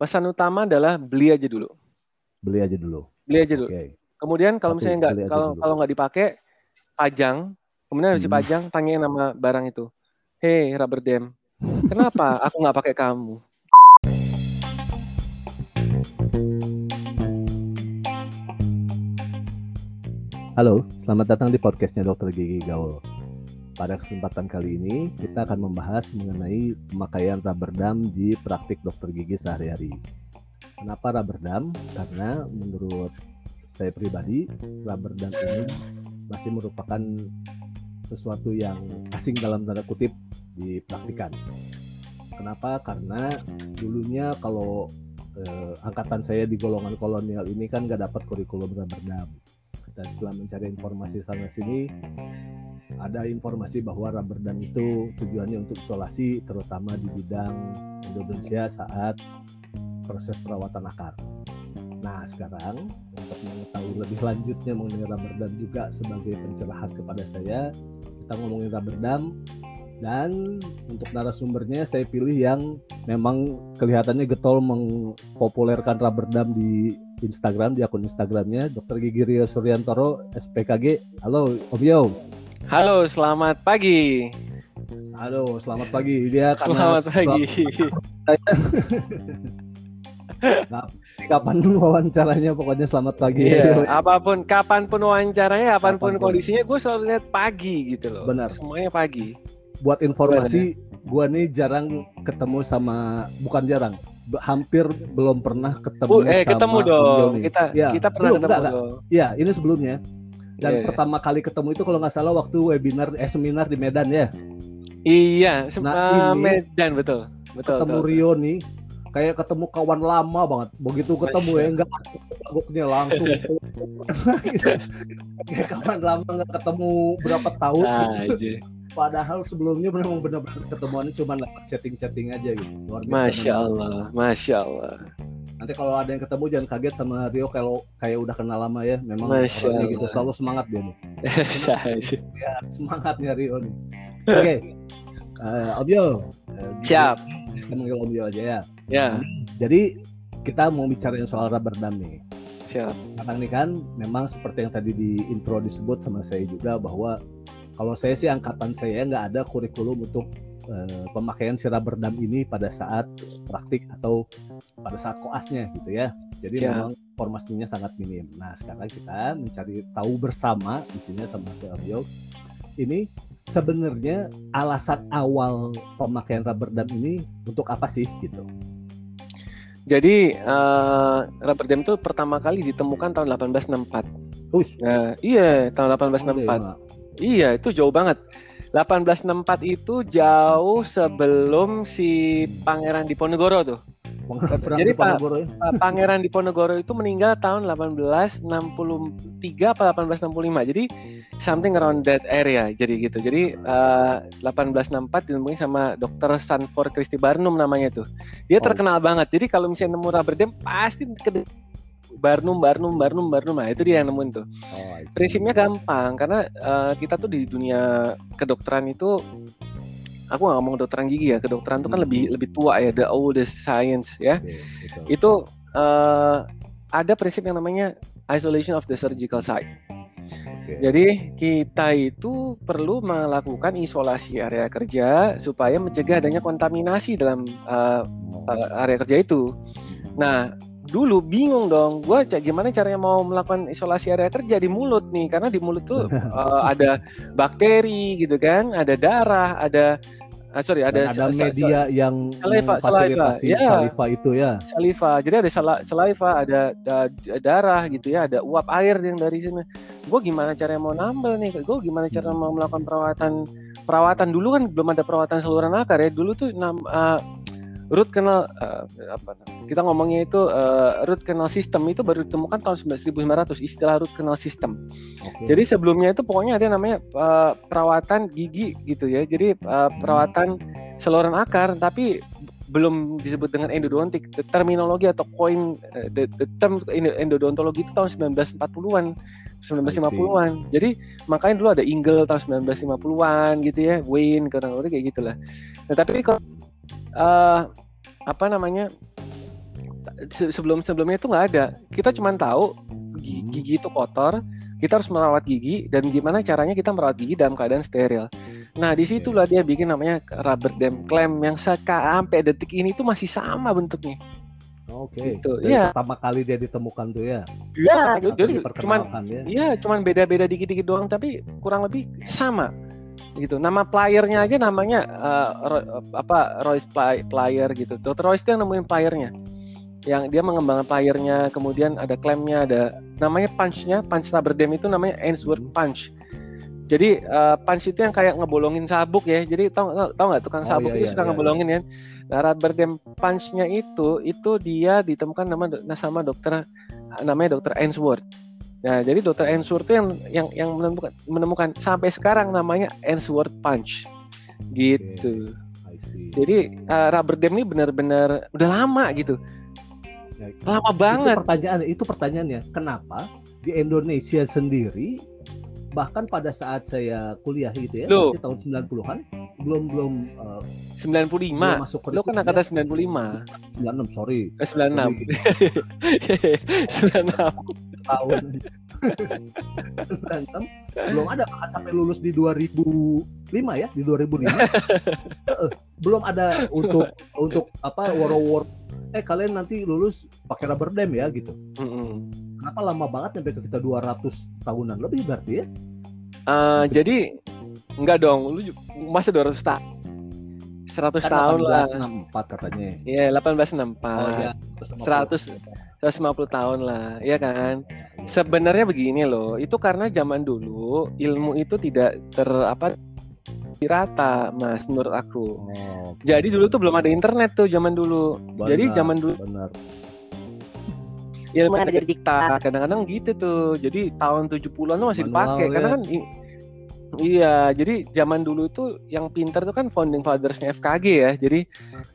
Pesan utama adalah beli aja dulu. Beli aja dulu. Beli aja dulu. Oke. Kemudian kalau Satu, misalnya nggak kalau dulu. kalau nggak dipakai, pajang. Kemudian harus Hmm. dipajang, tanyain nama barang itu. Hey, rubber dam, kenapa aku nggak pakai kamu? Halo, selamat datang di podcastnya Dokter Gigi Gaul. Pada kesempatan kali ini, kita akan membahas mengenai pemakaian rubber dam di praktik dokter gigi sehari-hari. Kenapa rubber dam? Karena menurut saya pribadi, rubber dam ini masih merupakan sesuatu yang asing dalam tanda kutip dipraktikan. Kenapa? Karena dulunya kalau eh, angkatan saya di golongan kolonial ini kan nggak dapat kurikulum rubber dam dan setelah mencari informasi sana sini ada informasi bahwa rubber dam itu tujuannya untuk isolasi terutama di bidang endodontia saat proses perawatan akar. Nah sekarang untuk mengetahui lebih lanjutnya mengenai rubber dam juga sebagai pencerahan kepada saya kita ngomongin rubber dam dan untuk narasumbernya saya pilih yang memang kelihatannya getol mempopulerkan rubber dam di Instagram di akun Instagramnya Dr. Gigi Rio Suryantoro SPKG. Halo Om Yo. Halo, selamat pagi. Halo, selamat pagi. Dia karena Selamat pagi. Nah, kapan wawancaranya pokoknya selamat pagi. Iya, apa pun, kapan pun wawancaranya, kapan pun Kapan pun. kondisinya, gue selalu lihat pagi gitu loh. Benar. Semuanya pagi. Buat informasi, gua nih jarang ketemu sama bukan jarang, hampir belum pernah ketemu Bu, eh sama ketemu dong. Kita Ya, kita pernah belum, ketemu enggak, enggak. dong. Iya, ini sebelumnya. Dan Iya. pertama kali ketemu itu kalau nggak salah waktu webinar eh seminar di Medan ya. Iya, Nah, eh, ini Medan betul. Betul. ketemu betul, Rio nih kayak ketemu kawan lama banget. Begitu ketemu ya enggak guguknya langsung gitu. kayak kawan lama nggak ketemu berapa tahun. Aja. Padahal sebelumnya memang benar-benar ketemuannya cuma chatting-chatting aja gitu. Luar biasa Masya. Allah, Masya Allah. Nanti kalau ada yang ketemu jangan kaget sama Rio kalau kayak udah kenal lama ya. Memang orangnya gitu selalu semangat dia nih. Ya, semangatnya Rio nih. Oke. Om Yo. Eh, Siap. Kita manggil Om Yo aja ya. Ya, Jadi kita mau bicarain soal rubber dam nih. siap. Karena ini kan memang seperti yang tadi di intro disebut sama saya juga bahwa kalau saya sih angkatan saya nggak ada kurikulum untuk eh, pemakaian si rubber dam ini pada saat praktik atau pada saat koasnya gitu ya. Jadi Siap. memang formasinya sangat minim. Nah sekarang kita mencari tahu bersama di sini sama si Aryo ini sebenarnya alasan awal pemakaian rubber dam ini untuk apa sih gitu? Jadi eh, rubber dam itu pertama kali ditemukan tahun 1864. Ush, Nah, iya, tahun ada 1864. ya, Mak? Iya, itu jauh banget. 1864 itu jauh sebelum si Pangeran Diponegoro tuh. Jadi, di Pak, Ponorogo ya? Pa- Pangeran Diponegoro itu meninggal tahun 1863 apa 1865. Jadi something around that area. Jadi gitu. Jadi eh, 1864 ditemuin sama Dr. Sanford Christie Barnum namanya tuh. Dia Oh. terkenal banget. Jadi kalau misalnya nemu rubber dam pasti ke Barnum, Barnum, Barnum, Barnum. Nah, itu dia yang nemuin tuh. Oh. Prinsipnya gampang karena eh, kita tuh di dunia kedokteran itu aku nggak ngomong kedokteran gigi ya kedokteran itu kan Hmm. lebih lebih tua ya the oldest science ya betul. itu eh, ada prinsip yang namanya isolation of the surgical site jadi kita itu perlu melakukan isolasi area kerja supaya mencegah adanya kontaminasi dalam eh, area kerja itu nah dulu bingung dong. Gue gimana caranya mau melakukan isolasi area kerja di mulut nih? Karena di mulut tuh eh, ada bakteri gitu kan ada darah ada ah, sorry Dan ada ada media yang saliva- memfasilitasi saliva, ya. saliva itu ya. saliva jadi ada sala- saliva ada da- darah gitu ya ada uap air yang dari sini. Gue gimana caranya mau nambel nih? Gue gimana cara mau melakukan perawatan perawatan dulu kan belum ada perawatan saluran akar ya. Dulu tuh nam, root canal eh, apa namanya, kita ngomongnya itu eh, root canal system itu baru ditemukan tahun 1900 istilah root canal system Oke. jadi sebelumnya itu pokoknya ada namanya eh, perawatan gigi gitu ya. Jadi eh, perawatan saluran akar tapi belum disebut dengan endodontik. The terminologi atau koin eh, the, the term endo- endodontologi itu tahun 1940-an. 1950-an. Jadi makanya dulu ada Ingle tahun 1950-an gitu ya, Wayne kadang-kadang kayak gitulah. Nah, tapi kalau uh, apa namanya sebelum sebelumnya itu nggak ada. Kita cuma tahu gigi, gigi itu kotor, kita harus merawat gigi dan gimana caranya kita merawat gigi dalam keadaan steril. Nah di situlah dia bikin namanya rubber dam clamp yang sampai detik ini tuh masih sama bentuknya. Oke. Gitu, Dari iya. pertama kali dia ditemukan tuh ya. Iya, jadi cuman ya. Iya, cuman beda-beda dikit-dikit doang, tapi kurang lebih sama gitu. Nama playernya aja namanya uh, Ro- apa Royce Ply- Player gitu. Dr. Royce itu yang nemuin playernya. Yang dia mengembangkan playernya, kemudian ada klaimnya, ada namanya punch-nya, punch rubber dam itu namanya Ainsworth Hmm. punch. Jadi uh, punch itu yang kayak ngebolongin sabuk ya. Jadi tau tau- tau nggak tukang Oh, sabuk iya, itu iya, suka iya, ngebolongin ya. Nah, rubber dam punch-nya itu itu dia ditemukan nama nah, sama dokter namanya dokter Ainsworth. Nah, jadi dokter Ainsworth itu yang yang yang menemukan menemukan sampai sekarang namanya Ainsworth punch. Gitu. I see. Jadi uh, rubber dam ini benar-benar udah lama gitu. Ya, Lama Itu banget. pertanyaan itu pertanyaannya, kenapa di Indonesia sendiri bahkan pada saat saya kuliah gitu ya, Loh. tahun 90-an belum belum uh, 95. belum masuk Lo kan ya. 95. 96, sorry. Eh, 96. Sorry, 96. tahun 96 belum ada bahkan sampai lulus di 2005 ya, di 2005. Heeh, belum ada untuk untuk apa war war eh kalian nanti lulus pakai rubber dam ya gitu. Mm-mm. Kenapa lama banget sampai ke kita 200 tahunan lebih berarti ya? Uh, jadi enggak dong, lu masa 200 tahun? 100 Kan tahun lah. 1864 katanya. Iya, 1864. Oh ya, 100 150 tahun lah, ya kan? Sebenarnya begini loh, itu karena zaman dulu ilmu itu tidak ter apa rata, Mas, menurut aku. Oh, Jadi dulu tuh belum ada internet tuh zaman dulu. Jadi benar, zaman dulu benar. Ilmu Mulai ada kadang-kadang gitu tuh. Jadi tahun 70-an tuh masih dipakai ya. karena kan i- Iya, jadi zaman dulu tuh yang pinter tuh kan founding fathers-nya FKG ya. Jadi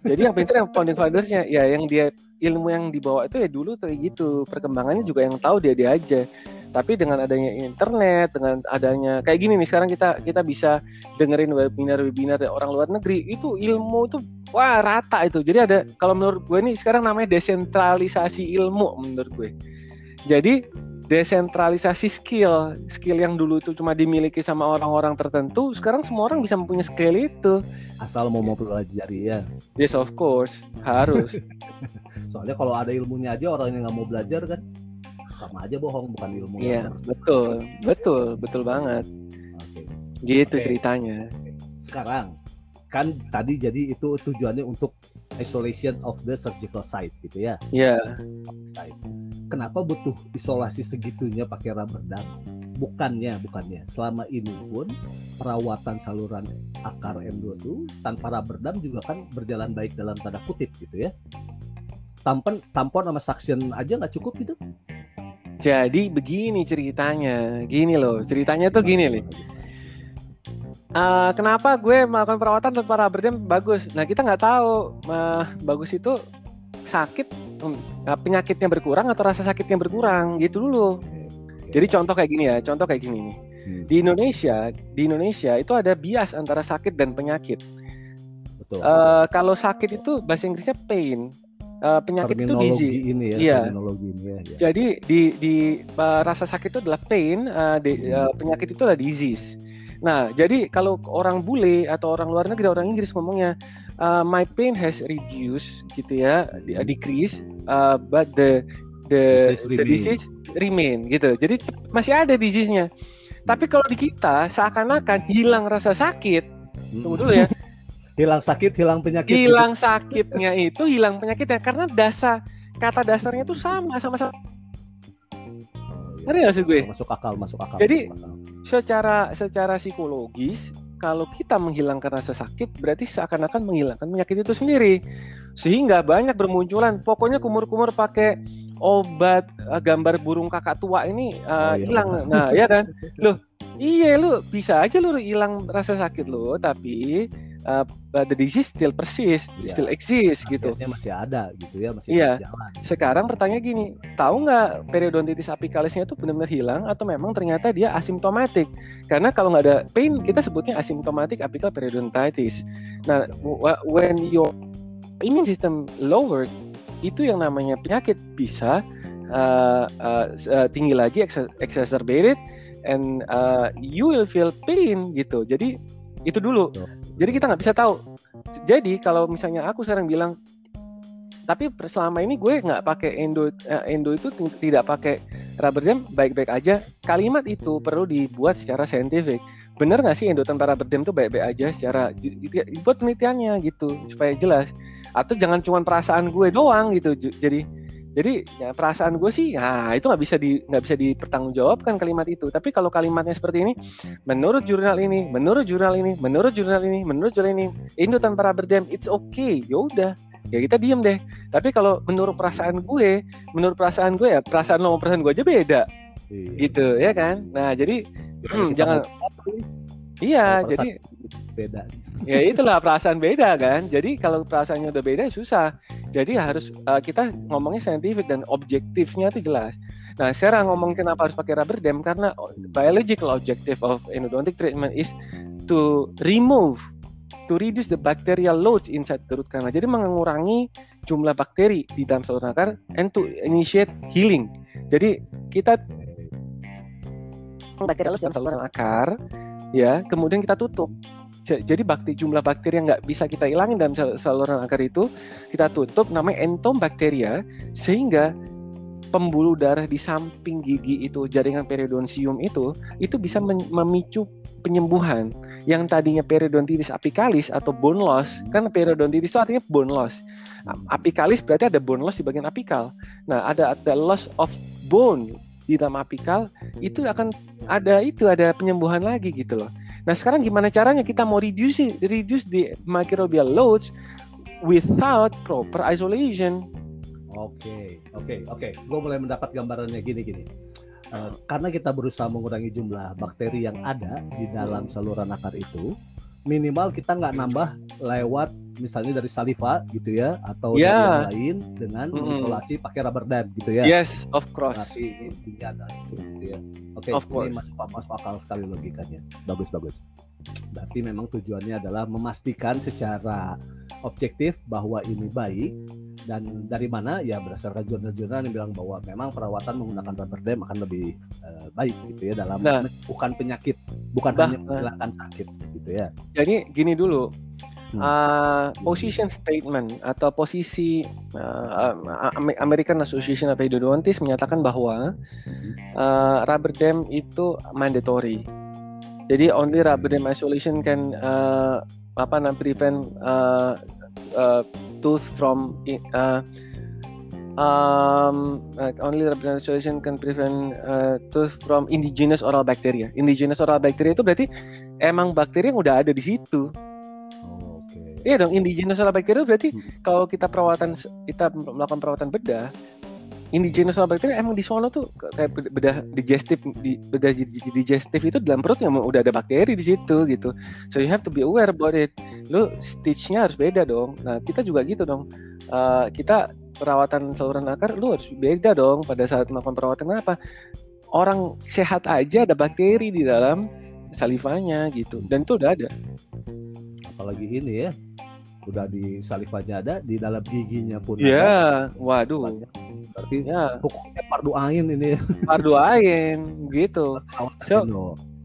jadi yang pinter yang founding fathers-nya ya yang dia ilmu yang dibawa itu ya dulu kayak gitu. Perkembangannya juga yang tahu dia dia aja. Tapi dengan adanya internet, dengan adanya kayak gini nih sekarang kita kita bisa dengerin webinar-webinar dari orang luar negeri, itu ilmu itu wah rata itu. Jadi ada kalau menurut gue nih sekarang namanya desentralisasi ilmu menurut gue. Jadi desentralisasi skill, skill yang dulu itu cuma dimiliki sama orang-orang tertentu, sekarang semua orang bisa mempunyai skill itu. Asal mau mau pelajari ya. Yes of course, harus. Soalnya kalau ada ilmunya aja orang yang nggak mau belajar kan sama aja bohong bukan ilmu. Iya, betul, betul, betul banget. Oke. Gitu Oke. ceritanya. Sekarang kan tadi jadi itu tujuannya untuk isolation of the surgical site gitu ya. Ya, Site. Kenapa butuh isolasi segitunya pakai rubber dam? Bukannya, bukannya. Selama ini pun perawatan saluran akar M2 itu tanpa rubber dam juga kan berjalan baik dalam tanda kutip gitu ya. Tampon, tampon sama suction aja nggak cukup gitu? jadi begini ceritanya. Gini loh, ceritanya tuh gini nih. Eh, kenapa gue melakukan perawatan tanpa rubber dam bagus? Nah kita nggak tahu eh, bagus itu sakit eh, penyakitnya berkurang atau rasa sakitnya berkurang gitu dulu. Jadi contoh kayak gini ya, contoh kayak gini nih. Hmm, Di Indonesia, di Indonesia itu ada bias antara sakit dan penyakit. betul. Eh, kalau sakit itu bahasa Inggrisnya pain, Eh, penyakit itu disease. ini ya, Iya. terminologi ini ya. ya. Jadi di di eh, rasa sakit itu adalah pain, eh, di- eh, penyakit itu adalah disease. Nah, jadi kalau orang bule atau orang luar negeri, orang Inggris ngomongnya eh, my pain has reduced gitu ya, Hmm. decrease, eh, but the the Disease the remain. disease remain gitu. Jadi masih ada disease-nya. Tapi kalau di kita seakan-akan hilang rasa sakit. Tunggu dulu ya. hilang sakit, hilang penyakit. gitu. hilang sakitnya itu hilang penyakitnya karena dasar kata dasarnya itu sama sama-sama Oh, iya. ngerti nggak sih gue Masuk akal, masuk akal. Jadi- masuk akal. secara secara psikologis kalau kita menghilangkan rasa sakit berarti seakan-akan menghilangkan penyakit itu sendiri. Sehingga banyak bermunculan. Pokoknya kumur-kumur pakai obat eh, gambar burung kakak tua ini eh, Oh, iya. hilang. Nah ya kan? Loh iya lu bisa aja lu hilang rasa sakit lu tapi uh, the disease still persist, yeah. still exist gitu. masih ada gitu ya, masih Iya. Sekarang pertanyaan gini, tahu nggak periodontitis apikalisnya itu benar-benar hilang atau memang ternyata dia asimptomatik? Karena kalau nggak ada pain kita sebutnya asimptomatic apical periodontitis. Nah, when your immune system lowered, itu yang namanya penyakit bisa uh, uh, uh, tinggi lagi exacerbated and uh, you will feel pain gitu. Jadi itu dulu. Jadi kita nggak bisa tahu. Jadi kalau misalnya aku sekarang bilang, tapi selama ini gue nggak pakai endo uh, endo itu tidak pakai rubber dam baik-baik aja. Kalimat itu perlu dibuat secara saintifik. Bener nggak sih endo tanpa rubber dam itu baik-baik aja secara buat penelitiannya gitu supaya jelas. Atau jangan cuma perasaan gue doang gitu. Jadi jadi ya, perasaan gue sih, nah itu nggak bisa di nggak bisa dipertanggungjawabkan kalimat itu. Tapi kalau kalimatnya seperti ini, menurut jurnal ini, menurut jurnal ini, menurut jurnal ini, menurut jurnal ini, Indo tanpa rubber dam, it's okay. Ya udah, ya kita diem deh. Tapi kalau menurut perasaan gue, menurut perasaan gue ya perasaan lo sama perasaan gue aja beda, iya. gitu ya kan. Nah jadi hmm, jangan. Iya, jadi beda. Ya itulah perasaan beda kan. Jadi kalau perasaannya udah beda susah. Jadi harus uh, kita ngomongnya saintifik dan objektifnya itu jelas. Nah, sekarang ngomong kenapa harus pakai rubber dam karena biological objective of endodontic treatment is to remove to reduce the bacterial loads inside the root canal. Jadi mengurangi jumlah bakteri di dalam saluran akar and to initiate healing. Jadi kita bakteri loads dalam saluran akar ya, kemudian kita tutup jadi bakteri jumlah bakteri yang nggak bisa kita hilangin dalam saluran akar itu kita tutup namanya entombacteria sehingga pembuluh darah di samping gigi itu jaringan periodontium itu itu bisa memicu penyembuhan. Yang tadinya periodontitis apicalis atau bone loss kan periodontitis itu artinya bone loss. Apicalis berarti ada bone loss di bagian apikal. Nah ada ada loss of bone di dalam apikal itu akan ada itu ada penyembuhan lagi gitu loh Nah sekarang gimana caranya kita mau reduce reduce the microbial loads without proper isolation? Oke, oke, oke. Gue mulai mendapat gambarannya gini-gini. Uh, karena kita berusaha mengurangi jumlah bakteri yang ada di dalam saluran akar itu, minimal kita nggak nambah lewat misalnya dari saliva gitu ya atau yeah. dari yang lain dengan mm. mengisolasi pakai rubber dam gitu ya. Yes, of course. Tapi intinya adalah itu gitu ya. Oke, okay, ini masuk masuk akal sekali logikanya. Bagus bagus. Berarti memang tujuannya adalah memastikan secara objektif bahwa ini baik dan dari mana? Ya berdasarkan jurnal-jurnal yang bilang bahwa memang perawatan menggunakan rubber dam akan lebih uh, baik gitu ya dalam nah, bukan penyakit bukan bah, hanya menghilangkan sakit gitu ya. Jadi gini dulu, uh, position statement atau posisi uh, American Association of Endodontists menyatakan bahwa uh, rubber dam itu mandatory. Jadi only rubber dam isolation can uh, apa namanya prevent uh, uh, tooth from uh, um, like only isolation can prevent uh, tooth from indigenous oral bacteria. Indigenous oral bacteria itu berarti emang bakteri yang udah ada di situ. Iya dong, indigenous bacteria berarti hmm. kalau kita perawatan kita melakukan perawatan bedah, indigenous bacteria emang di sono tuh kayak bedah digestif di bedah digestif itu dalam perut yang udah ada bakteri di situ gitu. So you have to be aware about it. Lu stitchnya harus beda dong. Nah, kita juga gitu dong. Uh, kita perawatan saluran akar lu harus beda dong pada saat melakukan perawatan apa? Orang sehat aja ada bakteri di dalam salivanya gitu dan itu udah ada apalagi ini ya udah di salivanya ada di dalam giginya pun Iya, yeah. waduh. Berarti ya. pokoknya pardu ain ini. Pardu ain gitu. So,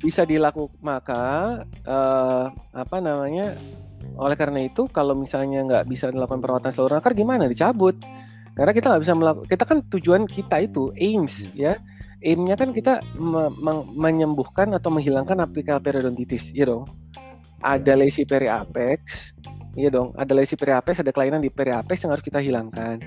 bisa dilakukan maka uh, apa namanya? Oleh karena itu kalau misalnya nggak bisa dilakukan perawatan saluran akar gimana? Dicabut. Karena kita nggak bisa melakukan. Kita kan tujuan kita itu aims hmm. ya. Aimnya kan kita me menyembuhkan atau menghilangkan apical periodontitis, ya dong. Ada lesi periapex, Iya dong, ada lesi periapes, ada kelainan di periapes yang harus kita hilangkan.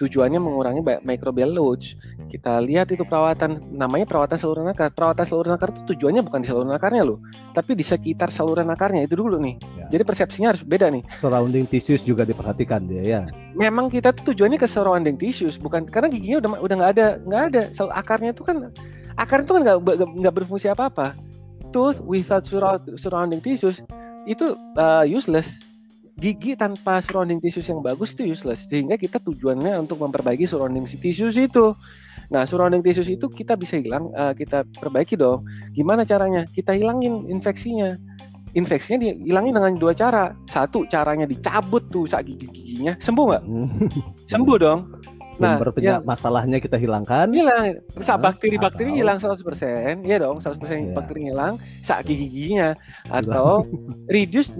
Tujuannya mengurangi microbial loads. Kita lihat itu perawatan, namanya perawatan saluran akar. Perawatan saluran akar itu tujuannya bukan di saluran akarnya loh, tapi di sekitar saluran akarnya itu dulu nih. Ya. Jadi persepsinya harus beda nih. Surrounding tissues juga diperhatikan dia ya. Memang kita tuh tujuannya ke surrounding tissues, bukan karena giginya udah udah nggak ada nggak ada. Akarnya itu kan akar itu kan nggak nggak berfungsi apa apa. Tooth without surrounding tissues itu uh, useless. Gigi tanpa surrounding tissues yang bagus itu useless. Sehingga kita tujuannya untuk memperbaiki surrounding tissues itu. Nah, surrounding tissues itu kita bisa hilang, uh, kita perbaiki dong. Gimana caranya? Kita hilangin infeksinya. Infeksinya dihilangin dengan dua cara. Satu, caranya dicabut tuh sak gigi-giginya. Sembuh nggak? Sembuh dong. Nah, sumber nah, ya, masalahnya kita hilangkan. Hilang. Saat bakteri-bakteri atau... hilang 100%, iya dong, 100% yeah. bakteri hilang, sak gigi-giginya atau reduce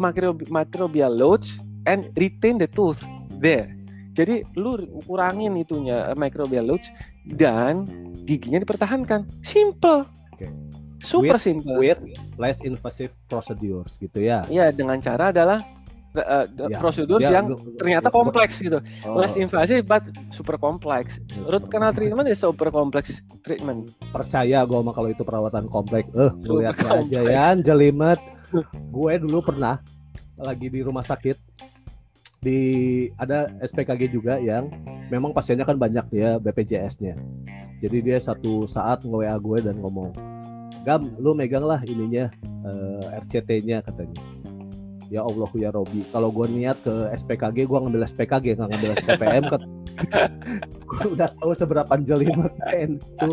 microbial loads and retain the tooth there. Jadi lu kurangin itunya eh, microbial loads dan giginya dipertahankan. Simple. Okay. Super with, simple. With less invasive procedures gitu ya. Iya, dengan cara adalah uh, ya, prosedur ya, yang ternyata kompleks gitu. Oh. Less invasive but super kompleks. Root canal treatment is super complex treatment. Percaya gue mah kalau itu perawatan kompleks. Eh, uh, lihat aja ya, jelimet. gue dulu pernah lagi di rumah sakit di ada SPKG juga yang memang pasiennya kan banyak ya BPJS-nya. Jadi dia satu saat nge-WA gue dan ngomong, "Gam, lu megang lah ininya uh, eh, RCT-nya katanya." Ya Allah ya Robi. Kalau gue niat ke SPKG gue ngambil SPKG nggak ngambil SPPM kan gue udah tahu seberapa jelimet itu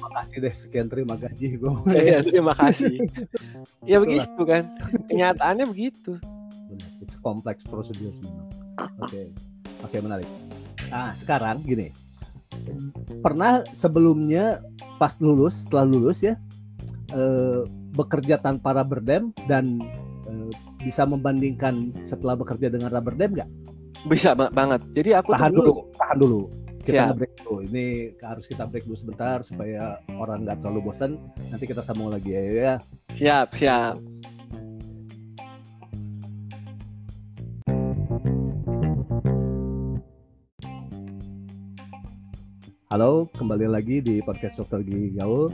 makasih deh sekian. Terima gaji gue ya, terima kasih. Ya begitu kan. Kenyataannya begitu. It's complex prosedur memang. Oke okay. oke okay, menarik. Nah sekarang gini. Pernah sebelumnya pas lulus setelah lulus ya eh, bekerja tanpa rubber dam dan Eh, bisa membandingkan setelah bekerja dengan rubber dam nggak? Bisa banget. Jadi aku tahan dulu, dulu, tahan dulu. Kita break dulu. Ini harus kita break dulu sebentar supaya orang nggak terlalu bosan. Nanti kita sambung lagi ya. ya. Siap, siap. Halo, kembali lagi di podcast Dokter Gigi Gaul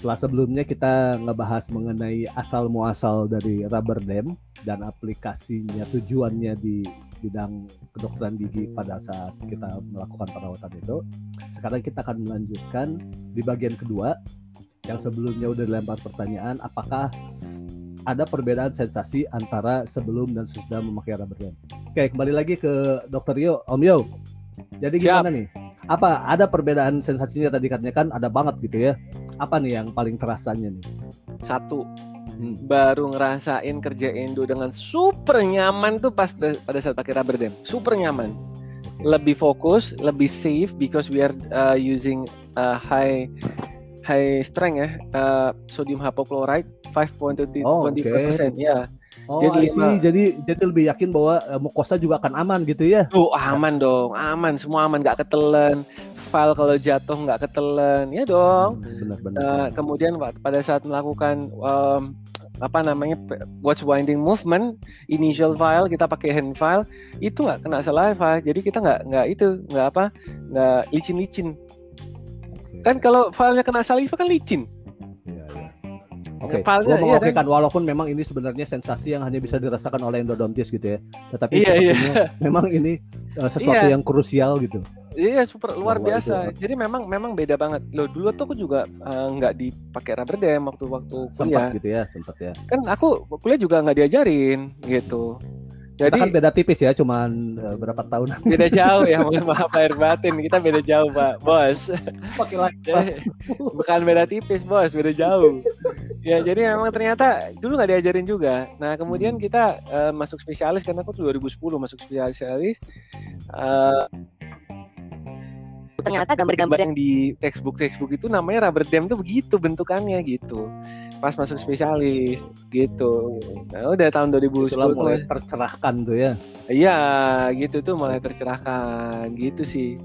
setelah sebelumnya kita ngebahas mengenai asal muasal dari rubber dam dan aplikasinya tujuannya di bidang kedokteran gigi pada saat kita melakukan perawatan itu. Sekarang kita akan melanjutkan di bagian kedua yang sebelumnya udah dilempar pertanyaan apakah ada perbedaan sensasi antara sebelum dan sesudah memakai rubber dam. Oke, kembali lagi ke Dokter Yo, Om Yo. Jadi gimana Siap. nih? Apa ada perbedaan sensasinya tadi katanya kan ada banget gitu ya? Apa nih yang paling terasanya nih? Satu, hmm. baru ngerasain kerja Indo dengan super nyaman tuh pas pada saat pakai rubber dam, super nyaman. Lebih fokus, lebih safe because we are uh, using uh, high high strength ya, uh, sodium hypochlorite 5.25 oh, okay. ya. Oh, jadi sih, jadi jadi lebih yakin bahwa uh, mukosa juga akan aman gitu ya? Oh aman dong, aman, semua aman, nggak ketelan file kalau jatuh nggak ketelan ya dong benar, benar, uh, kemudian pada saat melakukan um, apa namanya watch winding movement initial file kita pakai hand file itu nggak kena saliva jadi kita nggak nggak itu nggak apa nggak licin licin okay. kan kalau filenya kena saliva kan licin iya, iya. Oke, okay. gue iya, kan? walaupun memang ini sebenarnya sensasi yang hanya bisa dirasakan oleh endodontis gitu ya, tetapi iya, iya. memang ini uh, sesuatu iya. yang krusial gitu. Iya super luar biasa. Itu. Jadi memang memang beda banget. Lo dulu tuh aku juga eh, nggak uh, dipakai rubber dam waktu waktu kuliah. Sempat gitu ya, sempat ya. Kan aku kuliah juga nggak diajarin gitu. Jadi kita kan beda tipis ya, cuman uh, berapa tahun. Beda jauh ya, mohon maaf air batin. Kita beda jauh, Pak, Bos. Pakai lagi. Bukan beda tipis, Bos, beda jauh. ya, jadi memang ternyata dulu nggak diajarin juga. Nah, kemudian kita uh, masuk spesialis karena aku tuh 2010 masuk spesialis. Uh, ternyata gambar-gambar yang di textbook textbook itu namanya rubber dam tuh begitu bentukannya gitu. Pas masuk spesialis gitu. Nah udah tahun 2010 Itulah mulai tercerahkan tuh ya. Iya gitu tuh mulai tercerahkan gitu sih.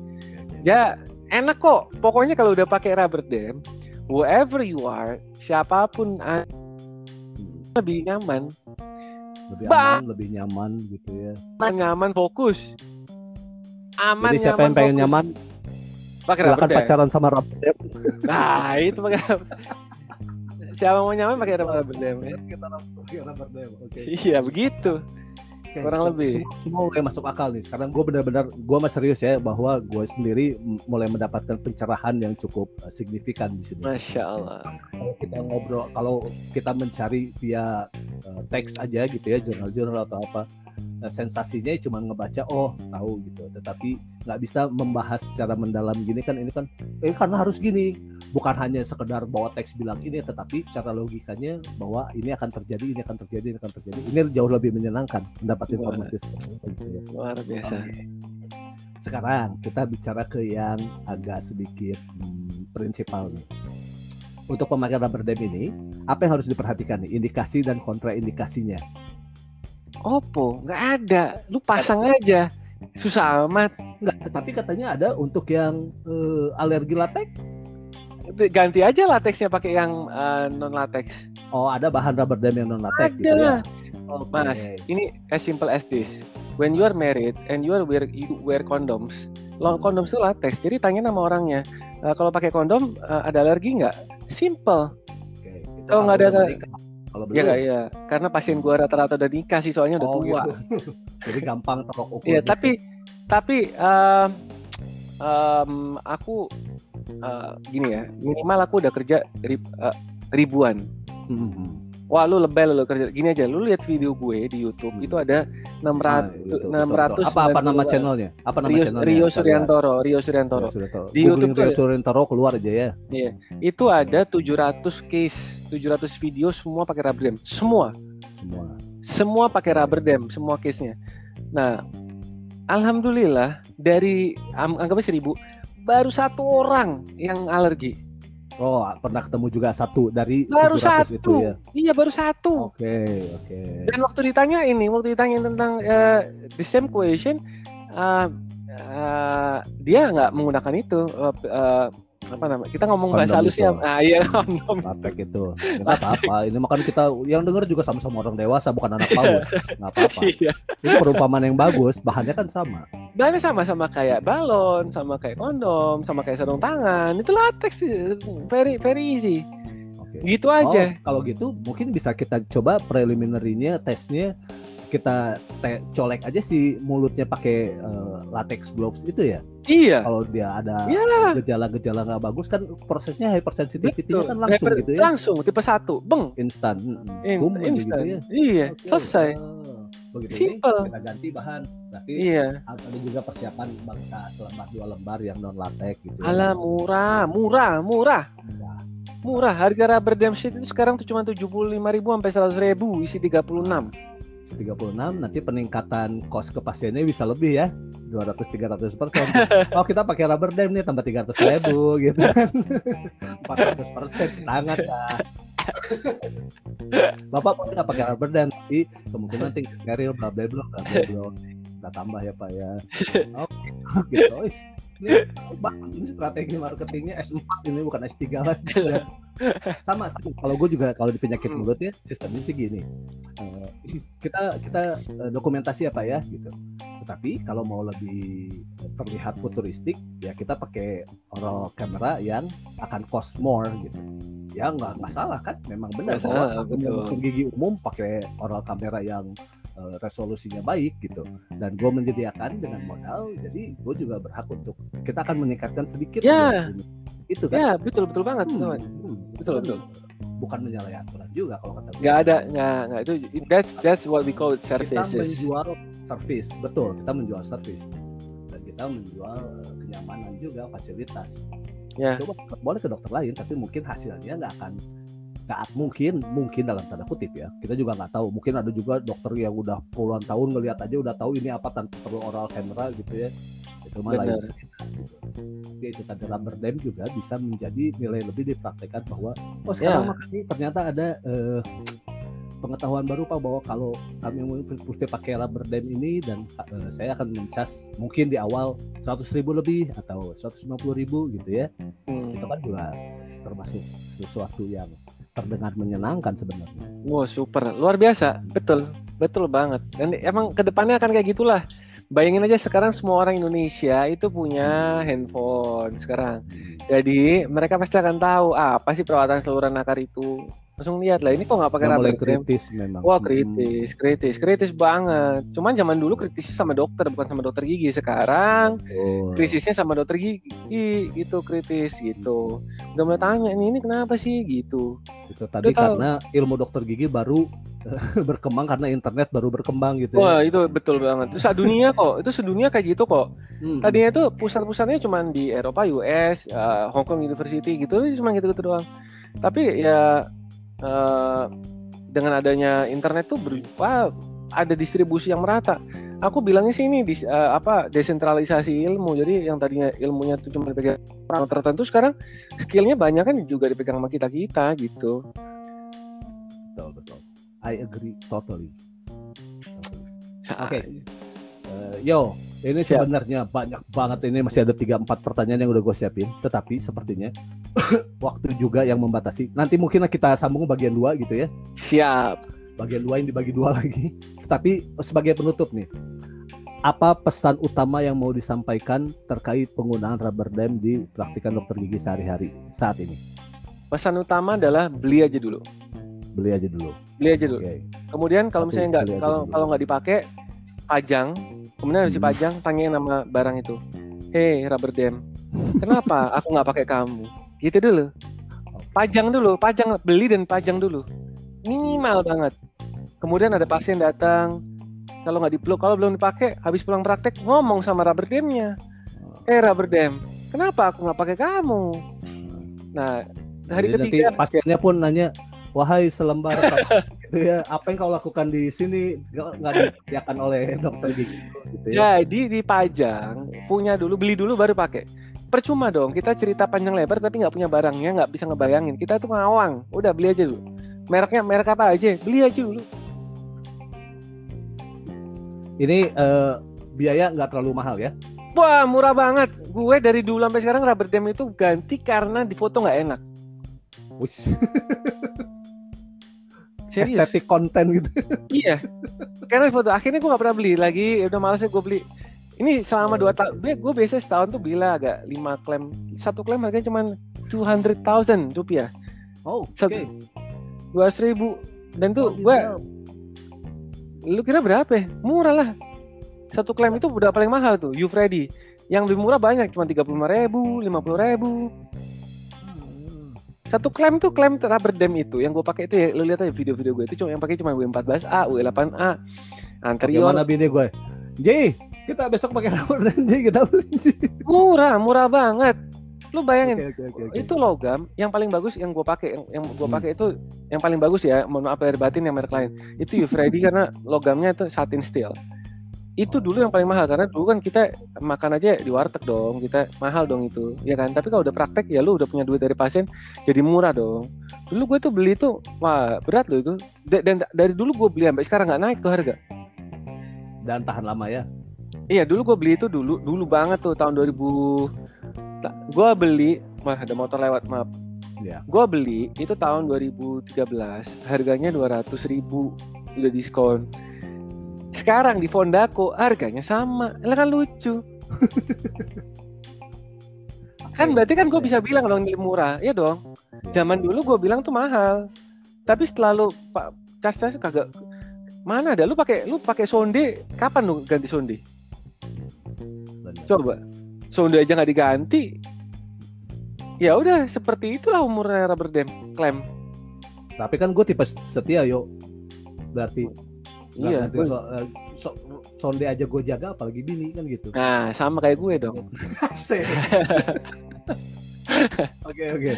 Ya enak kok. Pokoknya kalau udah pakai rubber dam whoever you are siapa pun lebih nyaman. Lebih aman lebih nyaman gitu ya. Nyaman fokus. Aman jadi siapa yang pengen fokus. nyaman pakai silakan pacaran sama rubber dam nah itu pakai siapa mau nyaman pakai rubber dam ya kita rubber dam oke iya begitu okay, kurang lebih. Semua, semua mulai masuk akal nih. Sekarang gue benar-benar gue masih serius ya bahwa gue sendiri mulai mendapatkan pencerahan yang cukup uh, signifikan di sini. Masya Allah. Kalau kita ngobrol, kalau kita mencari via uh, teks aja gitu ya, jurnal-jurnal atau apa, sensasinya cuma ngebaca oh tahu gitu. Tetapi nggak bisa membahas secara mendalam gini kan ini kan eh karena harus gini. Bukan hanya sekedar bawa teks bilang ini tetapi secara logikanya bahwa ini akan terjadi ini akan terjadi ini akan terjadi. Ini jauh lebih menyenangkan mendapat informasi seperti itu ya. luar biasa. Oke. sekarang kita bicara ke yang agak sedikit hmm, prinsipal nih. Untuk pemakaian rubber dam ini apa yang harus diperhatikan nih? Indikasi dan kontraindikasinya Oppo nggak ada lu pasang aja susah amat nggak tetapi katanya ada untuk yang uh, alergi latex ganti aja lateksnya pakai yang uh, non latex. Oh, ada bahan rubber dam yang non latex ada. gitu ya. Okay. Mas, ini as simple as this. When you are married and you are wear you wear condoms, long condoms itu latex. Jadi tanya sama orangnya, uh, kalau pakai kondom uh, ada alergi nggak? Simple. Okay. Kalau nggak ada kalau belum. Ya, ya, karena pasien gua rata-rata udah nikah sih soalnya udah oh, tua. Gitu. Jadi gampang terok ukur. Iya, gitu. tapi tapi um, um, aku uh, gini ya minimal aku udah kerja rib, uh, ribuan mm-hmm. Wah lu lebel lu kerja. Gini aja lu lihat video gue di YouTube hmm. itu ada 600 ah, 600 apa apa nama channelnya? Apa nama Rio, channelnya? Rio Suryantoro Rio Suryantoro. Di YouTube Rio Suryantoro keluar aja ya. Iya. Itu ada 700 case 700 video semua pakai rubber dam. Semua. Semua. Semua pakai rubber dam semua case nya nah alhamdulillah dari anggapnya seribu baru satu orang yang alergi. Oh, pernah ketemu juga satu dari baru satu. itu ya. Iya, baru satu. Oke, okay, oke. Okay. Dan waktu ditanya ini, waktu ditanya tentang uh, the same question, uh, uh, dia nggak menggunakan itu uh, uh, apa namanya? Kita ngomong kondom bahasa halusnya. ah iya kondom latek itu. Nggak apa-apa. Ini makan kita yang dengar juga sama-sama orang dewasa bukan anak paut nggak apa-apa. Iya. ini perumpamaan yang bagus bahannya kan sama. Bahannya sama sama kayak balon sama kayak kondom sama kayak sarung tangan. Itu latex very very easy. Okay. gitu aja. Oh, kalau gitu mungkin bisa kita coba preliminary-nya tesnya kita te colek aja si mulutnya pakai uh, latex gloves itu ya. Iya. Kalau dia ada gejala-gejala nggak bagus kan prosesnya hypersensitivity kan langsung Hyper, gitu ya. Langsung tipe satu, beng. Instan. In, Boom, instan. Gitu ya. Iya, okay. selesai. Uh, begitu Simple. Ini, kita ganti bahan. Berarti iya. ada juga persiapan bangsa selembar dua lembar yang non latex gitu. Ya. Alah murah, murah, murah. Murah. Murah, harga rubber dam sheet itu sekarang tuh cuma tujuh puluh lima ribu sampai seratus ribu isi tiga puluh enam. 36 nanti peningkatan kos ke pasiennya bisa lebih ya. 200 300 persen. Oh kita pakai rubber dam nih tambah 300 ribu gitu kan. 400 persen tangan ya. Bapak mau nggak pakai rubber dam tapi kemungkinan tinggal keril bla bla bla bla bla kita tambah ya Pak ya. Gitu ini bagus ini strategi marketingnya S4 ini bukan S3 lagi sama, sama. kalau gue juga kalau di penyakit hmm. mulut ya sistemnya sih gini. Uh, kita kita uh, dokumentasi apa ya gitu. Tetapi kalau mau lebih terlihat futuristik ya kita pakai oral camera yang akan cost more gitu. Ya nggak nggak salah kan? Memang benar bahwa gigi umum pakai oral kamera yang uh, resolusinya baik gitu. Dan gue menyediakan dengan modal jadi gue juga berhak untuk kita akan meningkatkan sedikit ya. itu kan? Ya betul betul banget hmm, hmm, betul betul. bukan menyalahi aturan juga kalau kata gue nggak ada nggak nggak itu that's that's what we call it services. kita menjual service betul kita menjual service. Dan kita menjual uh, kenyamanan juga fasilitas. Ya. coba boleh ke dokter lain tapi mungkin hasilnya nggak akan nggak mungkin mungkin dalam tanda kutip ya. Kita juga nggak tahu. Mungkin ada juga dokter yang udah puluhan tahun ngelihat aja udah tahu ini apa tanpa perlu oral kamera gitu ya. Itu mah lain. Ya itu tanda rubber dam juga bisa menjadi nilai lebih dipraktekkan bahwa oh sekarang yeah. makanya ternyata ada uh, pengetahuan baru pak bahwa kalau kami mesti pakai rubber dam ini dan uh, saya akan mencas mungkin di awal 100 ribu lebih atau 150 ribu gitu ya. Hmm. itu kan juga termasuk sesuatu yang terdengar menyenangkan sebenarnya. Wow super, luar biasa, betul, betul banget. Dan emang ke depannya akan kayak gitulah. Bayangin aja sekarang semua orang Indonesia itu punya handphone sekarang. Hmm. Jadi mereka pasti akan tahu ah, apa sih perawatan saluran akar itu. Langsung lihat lah ini kok nggak pakai mulai kritis memang. Wah Hmm. kritis, kritis, kritis banget. Cuman zaman dulu kritisnya sama dokter bukan sama dokter gigi. Sekarang Betul. krisisnya sama dokter gigi gitu kritis gitu. Udah mulai tanya ini ini kenapa sih gitu. Itu tadi Udah tahu. karena ilmu dokter gigi baru berkembang karena internet baru berkembang gitu ya. Wah itu betul banget. Itu sedunia kok. Itu sedunia kayak gitu kok. Hmm. Tadinya itu pusat-pusatnya cuma di Eropa, US, eh, Hong Kong University gitu, cuma gitu-gitu doang. Tapi ya eh, dengan adanya internet tuh berupa ada distribusi yang merata. Aku bilangnya sih ini dis- eh, apa desentralisasi ilmu. Jadi yang tadinya ilmunya tuh cuma dipegang orang tertentu, sekarang skillnya banyak kan juga dipegang sama kita kita gitu. Betul, betul. I agree totally. Oke. Eh, yo, ini Siap. sebenarnya banyak banget ini masih ada 3 4 pertanyaan yang udah gue siapin, tetapi sepertinya waktu juga yang membatasi. Nanti mungkin kita sambung bagian dua gitu ya. Siap. Bagian dua yang dibagi dua lagi. Tapi sebagai penutup nih, apa pesan utama yang mau disampaikan terkait penggunaan rubber dam di praktikan dokter gigi sehari-hari saat ini? Pesan utama adalah beli aja dulu. Beli aja dulu. Beli aja dulu. Oke. Kemudian kalau Satu misalnya nggak kalau kalau nggak dipakai pajang, kemudian harus Hmm. dipajang, tanyain nama barang itu. Hei rubber dam, kenapa aku nggak pakai kamu? Gitu dulu. Pajang dulu, pajang beli dan pajang dulu. Minimal banget. Kemudian ada pasien datang, kalau nggak dipeluk, kalau belum dipakai, habis pulang praktek ngomong sama rubber damnya. Eh rubber dam, kenapa aku nggak pakai kamu? Nah hari Jadi nanti ketiga pasiennya pun nanya, wahai selembar gitu ya, apa yang kau lakukan di sini nggak dikerjakan oleh dokter gigi gitu ya. Jadi dipajang, punya dulu, beli dulu baru pakai. Percuma dong, kita cerita panjang lebar tapi nggak punya barangnya, nggak bisa ngebayangin. Kita tuh ngawang, udah beli aja dulu. Mereknya merek apa aja, beli aja dulu. Ini eh, biaya nggak terlalu mahal ya. Wah murah banget. Gue dari dulu sampai sekarang rubber dam itu ganti karena di foto nggak enak. Serius? estetik konten gitu. iya. Karena foto akhirnya gue nggak pernah beli lagi. Ya Udah malesnya gue beli. Ini selama dua tahun, gue biasa setahun tuh beli lah agak lima klaim. Satu klaim harganya cuma 200.000 rupiah. Oh, oke. Satu- dua ribu dan tuh Oh, gue gitu. lu kira berapa ya? murah lah satu klaim itu udah paling mahal tuh you Freddy yang lebih murah banyak cuma tiga puluh ribu lima puluh ribu. Satu klaim tuh klaim rubber dam itu. Yang gue pakai itu ya lu lihat aja video-video gue itu cuma yang pakai cuma W14A W8A anterior. Bagaimana bini gue? Ji, kita besok pakai rambut dan Ji kita beli murah murah banget. Lu bayangin Oke, oke, oke, oke. itu logam yang paling bagus yang gue pakai yang, yang gue Hmm. pakai itu yang paling bagus ya mohon maaf lahir batin yang merek lain. Itu Freddy karena logamnya itu satin steel itu dulu yang paling mahal karena dulu kan kita makan aja di warteg dong kita mahal dong itu ya kan tapi kalau udah praktek ya lu udah punya duit dari pasien jadi murah dong dulu gue tuh beli tuh wah berat loh itu Da- dan dari dulu gue beli sampai sekarang nggak naik tuh harga Dan tahan lama ya. Iya dulu gue beli itu dulu dulu banget tuh tahun 2000 Ta- Gue beli wah ada motor lewat maaf. Iya. Gue beli itu tahun 2013 harganya 200 ribu udah diskon. Sekarang di Fondako harganya sama, lah kan lucu. Kan berarti kan gue bisa bilang dong ini murah, ya dong. Zaman dulu gue bilang tuh mahal, tapi setelah lu pak cas cas kagak mana ada lu pakai lu pakai sonde kapan lu ganti sonde? Coba. Sonde aja nggak diganti. Ya udah seperti itulah umurnya rubber dam klaim. Tapi kan gue tipe setia yo. Berarti Iya. gua- so- eh, so- sonde aja gue jaga apalagi bini kan gitu. Nah, sama kayak gue dong. Oke oke.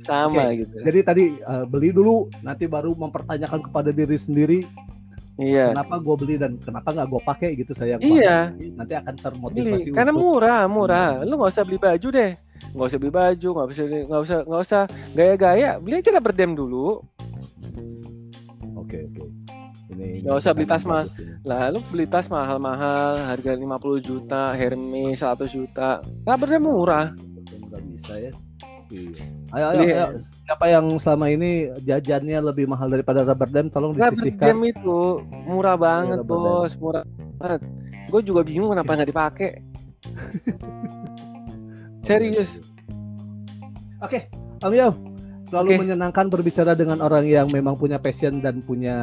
Sama gitu. Jadi tadi eh, beli dulu, nanti baru mempertanyakan kepada diri sendiri Iya. kenapa gue beli dan kenapa nggak gue pakai gitu saya. Iya. Nanti akan termotivasi Beli. Karena untuk murah, murah. Lu nggak usah beli baju deh. Nggak usah beli baju, nggak usah nggak usah nggak usah gaya-gaya. Beli aja rubber dam dulu. Oke oke. Ini Nggak usah beli tas pesan mah. bagus ini. Lalu beli tas mahal-mahal, harga 50 juta, Hermes 100 juta. Rubber dam murah. Nggak bisa ya. Iya. Ayo, ayo, ayo. Siapa yang selama ini jajannya lebih mahal daripada rubber dam, tolong Rubber disisihkan. dam itu murah banget, rubber dam. Bos. Murah banget. Gue juga bingung kenapa nggak dipakai. Serius. Oke, Om Yo. Selalu Oke. menyenangkan berbicara dengan orang yang memang punya passion dan punya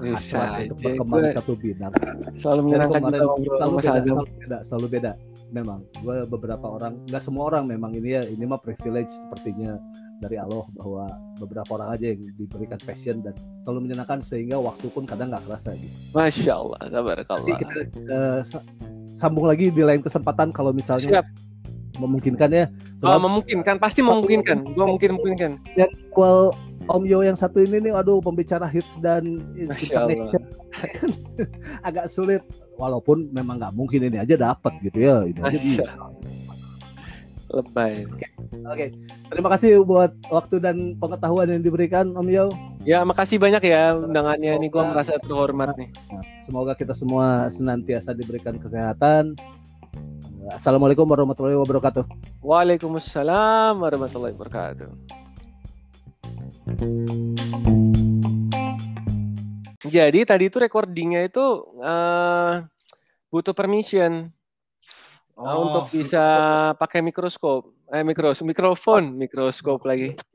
Bisa hasrat untuk aja. berkembang di satu bidang. selalu menyenangkan kemarin juga selalu beda, selalu beda, selalu beda. Memang, gue beberapa orang, nggak semua orang memang ini ya, ini mah privilege sepertinya dari Allah bahwa beberapa orang aja yang diberikan passion dan selalu menyenangkan sehingga waktu pun kadang nggak kerasa gitu. Masya Allah, Nanti tabarakallah. kita sa- sambung lagi di lain kesempatan kalau misalnya Siap. Memungkinkan ya. Oh, memungkinkan, pasti memungkinkan. Gua mungkin memungkinkan. equal Om Yo yang satu ini nih, aduh pembicara hits dan international agak sulit. Walaupun memang nggak mungkin ini aja dapat gitu ya. Ini aja bisa. Lebay. Oke, terima kasih buat waktu dan pengetahuan yang diberikan Om Yo. Ya, makasih banyak ya undangannya. Ini gua Semoga- merasa terhormat nih. Semoga kita semua senantiasa diberikan kesehatan. Assalamualaikum warahmatullahi wabarakatuh. Waalaikumsalam warahmatullahi wabarakatuh. Jadi tadi itu recordingnya itu eh, butuh permission eh, untuk bisa pakai mikroskop, eh mikros, mikrofon, mikroskop lagi.